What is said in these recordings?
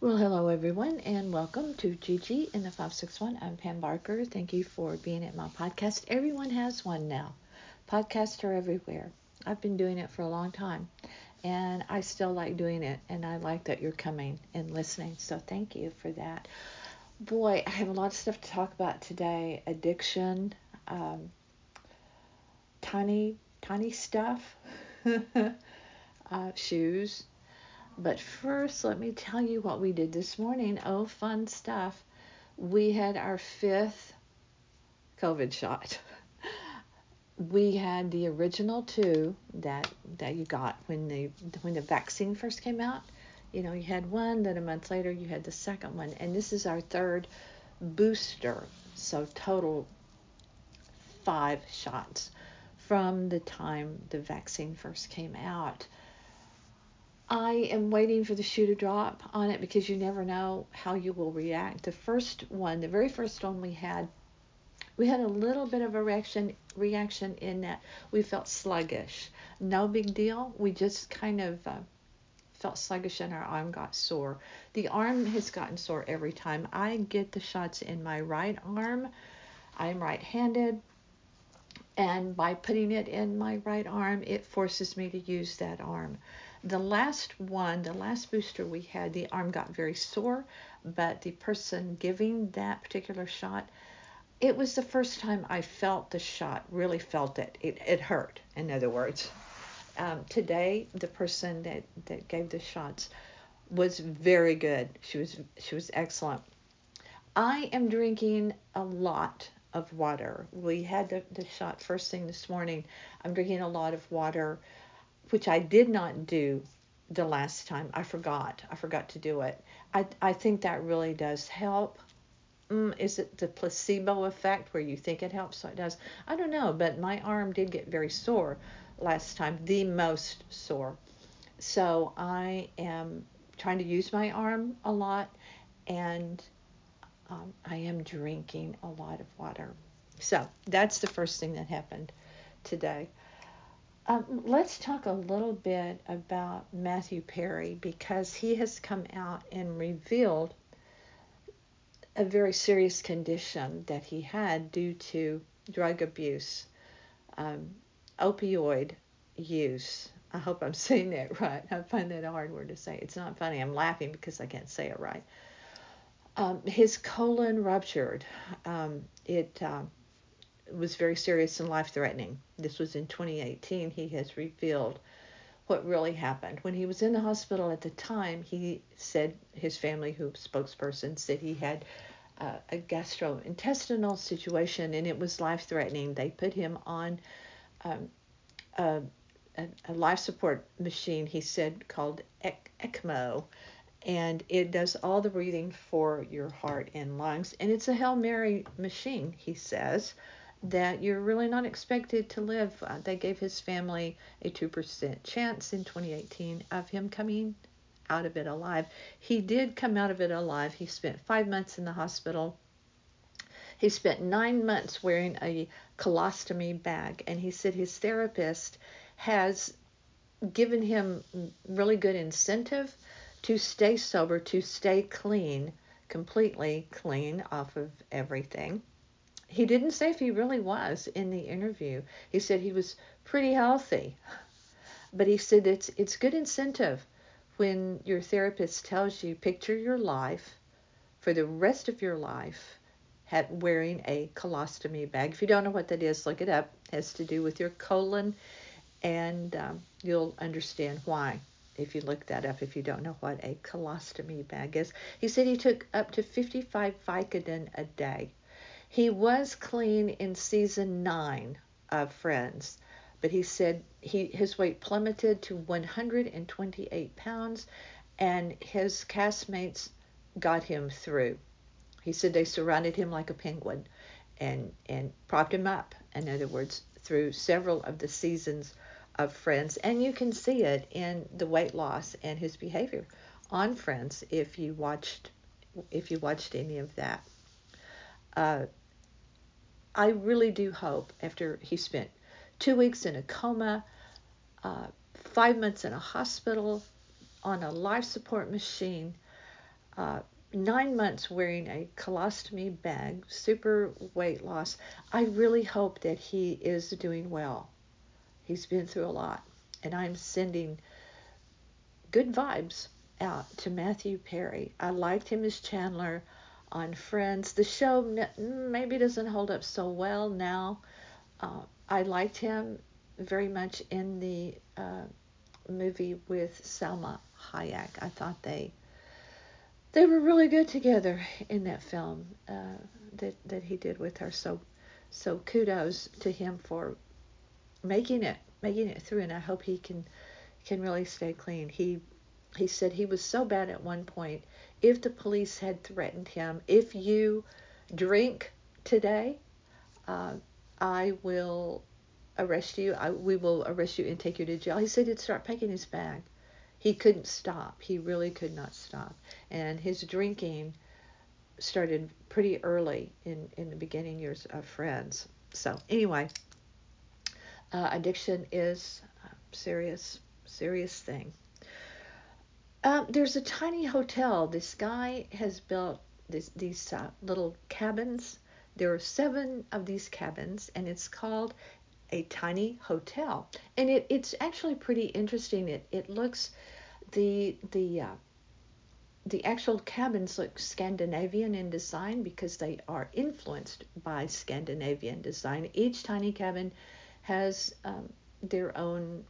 Well, hello everyone, and welcome to Gigi in the 561. I'm Pam Walker. Thank you for being at my podcast. Everyone has one now. Podcasts are everywhere. I've been doing it for a long time, and I still like doing it, and I like that you're coming and listening. So thank you for that. Boy, I have a lot of stuff to talk about today addiction, um, tiny, tiny stuff, uh, shoes but first, let me tell you what we did this morning. Oh, fun stuff. We had our fifth COVID shot. We had the original two that that you got when the when the vaccine first came out. You know, you had one, then a month later you had the second one, and this is our third booster. So total five shots from the time the vaccine first came out. I am waiting for the shoe to drop on it because you never know how you will react. The first one, the very first one we had, we had a little bit of a reaction reaction in that we felt sluggish. No big deal. We just kind of uh, felt sluggish and our arm got sore. The arm has gotten sore every time I get the shots in my right arm. I'm right-handed. And by putting it in my right arm, it forces me to use that arm. The last one, the last booster we had, the arm got very sore, but the person giving that particular shot, it was the first time I felt the shot, really felt it. It, it hurt, in other words. Um, today, the person that, that gave the shots was very good. She was she was excellent. I am drinking a lot of water. We had the, the shot first thing this morning. I'm drinking a lot of water which I did not do the last time. I forgot. I forgot to do it. I, I think that really does help. Mm, is it the placebo effect where you think it helps, so it does? I don't know, but my arm did get very sore last time, the most sore. So I am trying to use my arm a lot, and um, I am drinking a lot of water. So that's the first thing that happened today. Um, let's talk a little bit about Matthew Perry because he has come out and revealed a very serious condition that he had due to drug abuse, um, opioid use. I hope I'm saying that right. I find that a hard word to say. It's not funny. I'm laughing because I can't say it right. Um, his colon ruptured. Um, it um, was very serious and life threatening. This was in 2018. He has revealed what really happened. When he was in the hospital at the time, he said his family, who spokesperson, said he had uh, a gastrointestinal situation and it was life threatening. They put him on um, a, a, life support machine, he said, called ECMO. And it does all the breathing for your heart and lungs. And it's a Hail Mary machine, he says that you're really not expected to live. Uh, they gave his family a 2% chance in 2018 of him coming out of it alive. He did come out of it alive. He spent five months in the hospital. He spent nine months wearing a colostomy bag, and he said his therapist has given him really good incentive to stay sober, to stay clean, completely clean off of everything he didn't say if he really was in the interview. He said he was pretty healthy. But he said it's it's good incentive when your therapist tells you picture your life for the rest of your life had wearing a colostomy bag. If you don't know what that is, look it up. It has to do with your colon, and um, you'll understand why if you look that up if you don't know what a colostomy bag is. He said he took up to 55 Vicodin a day. He was clean in season nine of Friends, but he said he his weight plummeted to 128 pounds, and his castmates got him through. He said they surrounded him like a penguin, and and propped him up. In other words, through several of the seasons of Friends, and you can see it in the weight loss and his behavior on Friends if you watched if you watched any of that. Uh, I really do hope after he spent two weeks in a coma, uh, five months in a hospital, on a life support machine, uh, nine months wearing a colostomy bag, super weight loss. I really hope that he is doing well. He's been through a lot, and I'm sending good vibes out to Matthew Perry. I liked him as Chandler on Friends. The show maybe doesn't hold up so well now. Uh, I liked him very much in the uh, movie with Salma Hayek. I thought they they were really good together in that film uh, that that he did with her. So so kudos to him for making it making it through, and I hope he can can really stay clean. He he said he was so bad at one point. If the police had threatened him, if you drink today, uh, I will arrest you. I, we will arrest you and take you to jail. He said he'd start packing his bag. He couldn't stop. He really could not stop. And his drinking started pretty early in, in the beginning years of Friends. So, anyway, uh, addiction is a serious, serious thing. Um, there's a tiny hotel. This guy has built this, these uh, little cabins. There are seven of these cabins, and it's called a tiny hotel. And it, it's actually pretty interesting. It, it looks, the, the, uh, the actual cabins look Scandinavian in design because they are influenced by Scandinavian design. Each tiny cabin has um, their own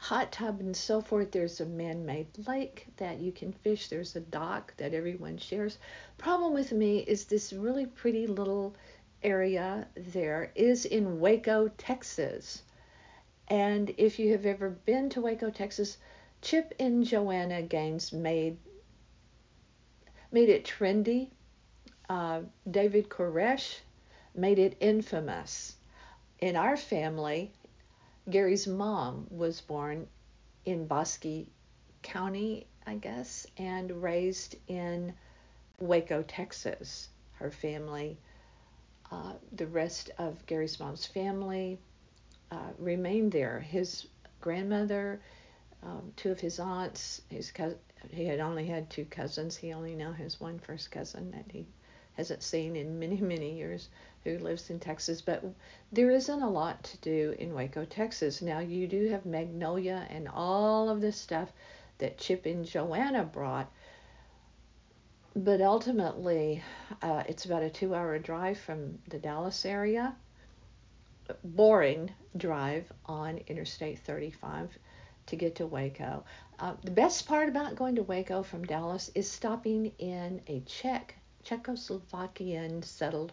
hot tub and so forth. There's a man made lake that you can fish, there's a dock that everyone shares. Problem with me is this really pretty little area there is in Waco, Texas. And if you have ever been to Waco, Texas, Chip and Joanna Gaines made made it trendy. Uh, David Koresh made it infamous. In our family, Gary's mom was born in Bosque County, I guess, and raised in Waco, Texas. Her family, uh, the rest of Gary's mom's family uh, remained there. His grandmother, um, two of his aunts, his he had only had two cousins. He only now has one first cousin that he hasn't seen in many, many years who lives in Texas. But there isn't a lot to do in Waco, Texas. Now, you do have Magnolia and all of this stuff that Chip and Joanna brought. But ultimately, uh, it's about a two hour drive from the Dallas area. Boring drive on Interstate 35 to get to Waco. Uh, the best part about going to Waco from Dallas is stopping in a Czech Czechoslovakian settled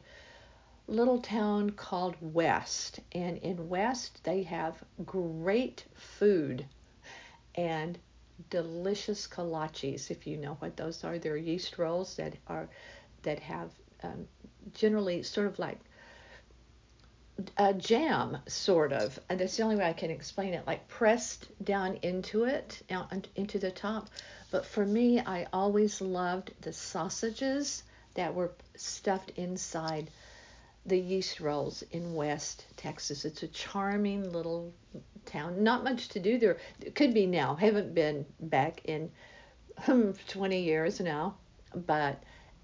little town called West. And in West, they have great food and delicious kolaches, if you know what those are. They're yeast rolls that are that have um, generally sort of like a jam, sort of. And that's the only way I can explain it, like pressed down into it, into the top. But for me, I always loved the sausages that were stuffed inside the yeast rolls in West Texas. It's a charming little town. Not much to do there. It could be now. Haven't been back in um, 20 years now, but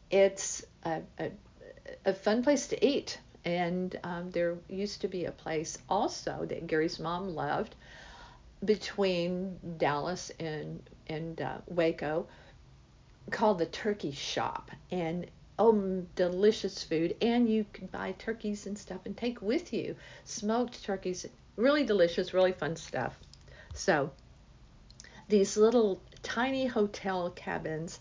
it's a, a, a fun place to eat. And um, there used to be a place also that Gary's mom loved between Dallas and and uh, Waco called the Turkey Shop, and oh, delicious food. And you can buy turkeys and stuff and take with you. Smoked turkeys, really delicious, really fun stuff. So, these little tiny hotel cabins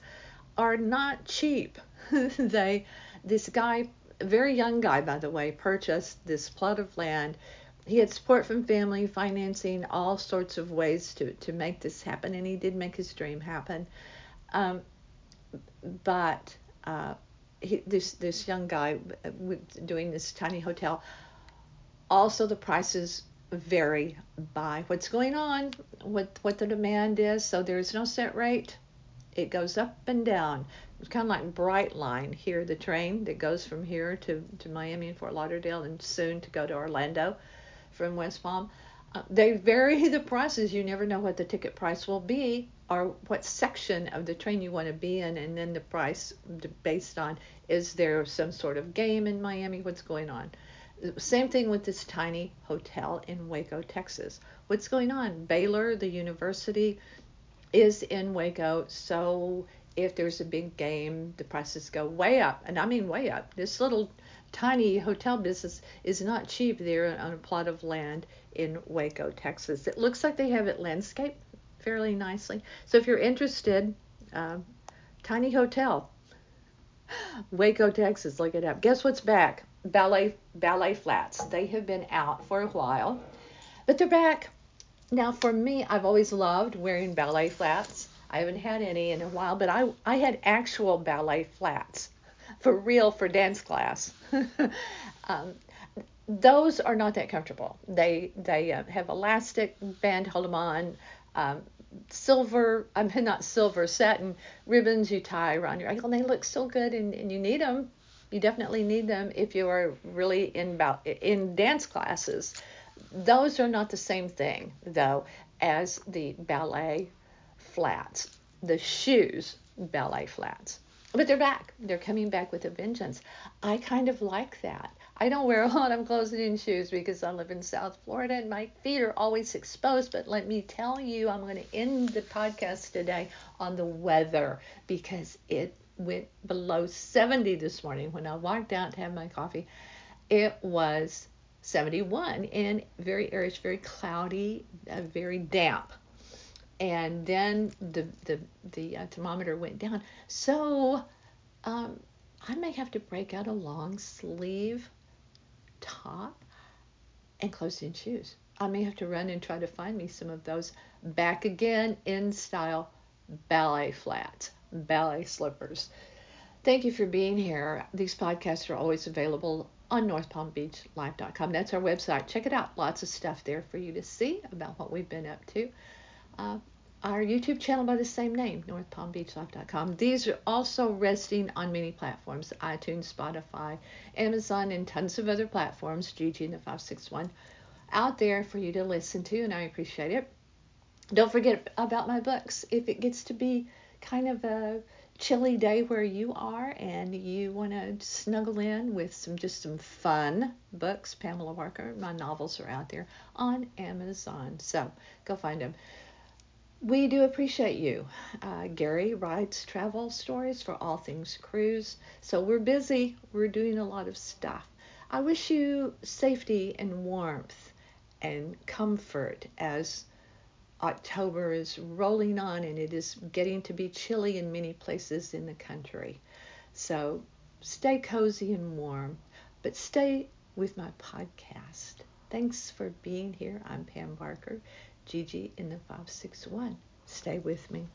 are not cheap. they, this guy, very young guy, by the way, purchased this plot of land. He had support from family, financing, all sorts of ways to, to make this happen, and he did make his dream happen. Um, but uh, he, this this young guy uh, doing this tiny hotel. Also, the prices vary by what's going on, what what the demand is. So there's no set rate. It goes up and down. It's kind of like Brightline here, the train that goes from here to, to Miami and Fort Lauderdale, and soon to go to Orlando from West Palm. They vary the prices. You never know what the ticket price will be or what section of the train you want to be in, and then the price based on is there some sort of game in Miami? What's going on? Same thing with this tiny hotel in Waco, Texas. What's going on? Baylor, the university, is in Waco, so if there's a big game, the prices go way up, and I mean way up. This little tiny hotel business is not cheap there on a plot of land in Waco, Texas. It looks like they have it landscaped fairly nicely. So if you're interested, uh, tiny hotel, Waco, Texas, look it up. Guess what's back? Ballet Ballet Flats. They have been out for a while, but they're back. Now for me, I've always loved wearing ballet flats. I haven't had any in a while, but I I had actual ballet flats for real for dance class. um, those are not that comfortable. They they uh, have elastic band hold them on, um, silver I mean not silver satin ribbons you tie around your ankle. And they look so good, and, and you need them. You definitely need them if you are really in about in dance classes. Those are not the same thing though as the ballet flats, the shoes ballet flats. But they're back. They're coming back with a vengeance. I kind of like that. I don't wear a lot of closed and shoes because I live in South Florida and my feet are always exposed. But let me tell you, I'm going to end the podcast today on the weather because it went below 70 this morning when I walked out to have my coffee. It was 71 and very airish, very cloudy, uh, very damp and then the the the uh, thermometer went down. So um, I may have to break out a long sleeve top and closed-in shoes. I may have to run and try to find me some of those back again in style ballet flats, ballet slippers. Thank you for being here. These podcasts are always available on northpalmbeachlife.com. That's our website. Check it out. Lots of stuff there for you to see about what we've been up to. Uh, our YouTube channel by the same name, northpalmbeachlife.com. These are also resting on many platforms iTunes, Spotify, Amazon, and tons of other platforms, Gigi and the 561, out there for you to listen to, and I appreciate it. Don't forget about my books. If it gets to be kind of a chilly day where you are and you want to snuggle in with some just some fun books, Pamela Walker, my novels are out there on Amazon. So go find them we do appreciate you. Uh, Gary writes travel stories for all things cruise. So we're busy, we're doing a lot of stuff. I wish you safety and warmth and comfort as October is rolling on and it is getting to be chilly in many places in the country. So stay cozy and warm, but stay with my podcast. Thanks for being here. I'm Pam Walker. Gigi in the 561. Stay with me.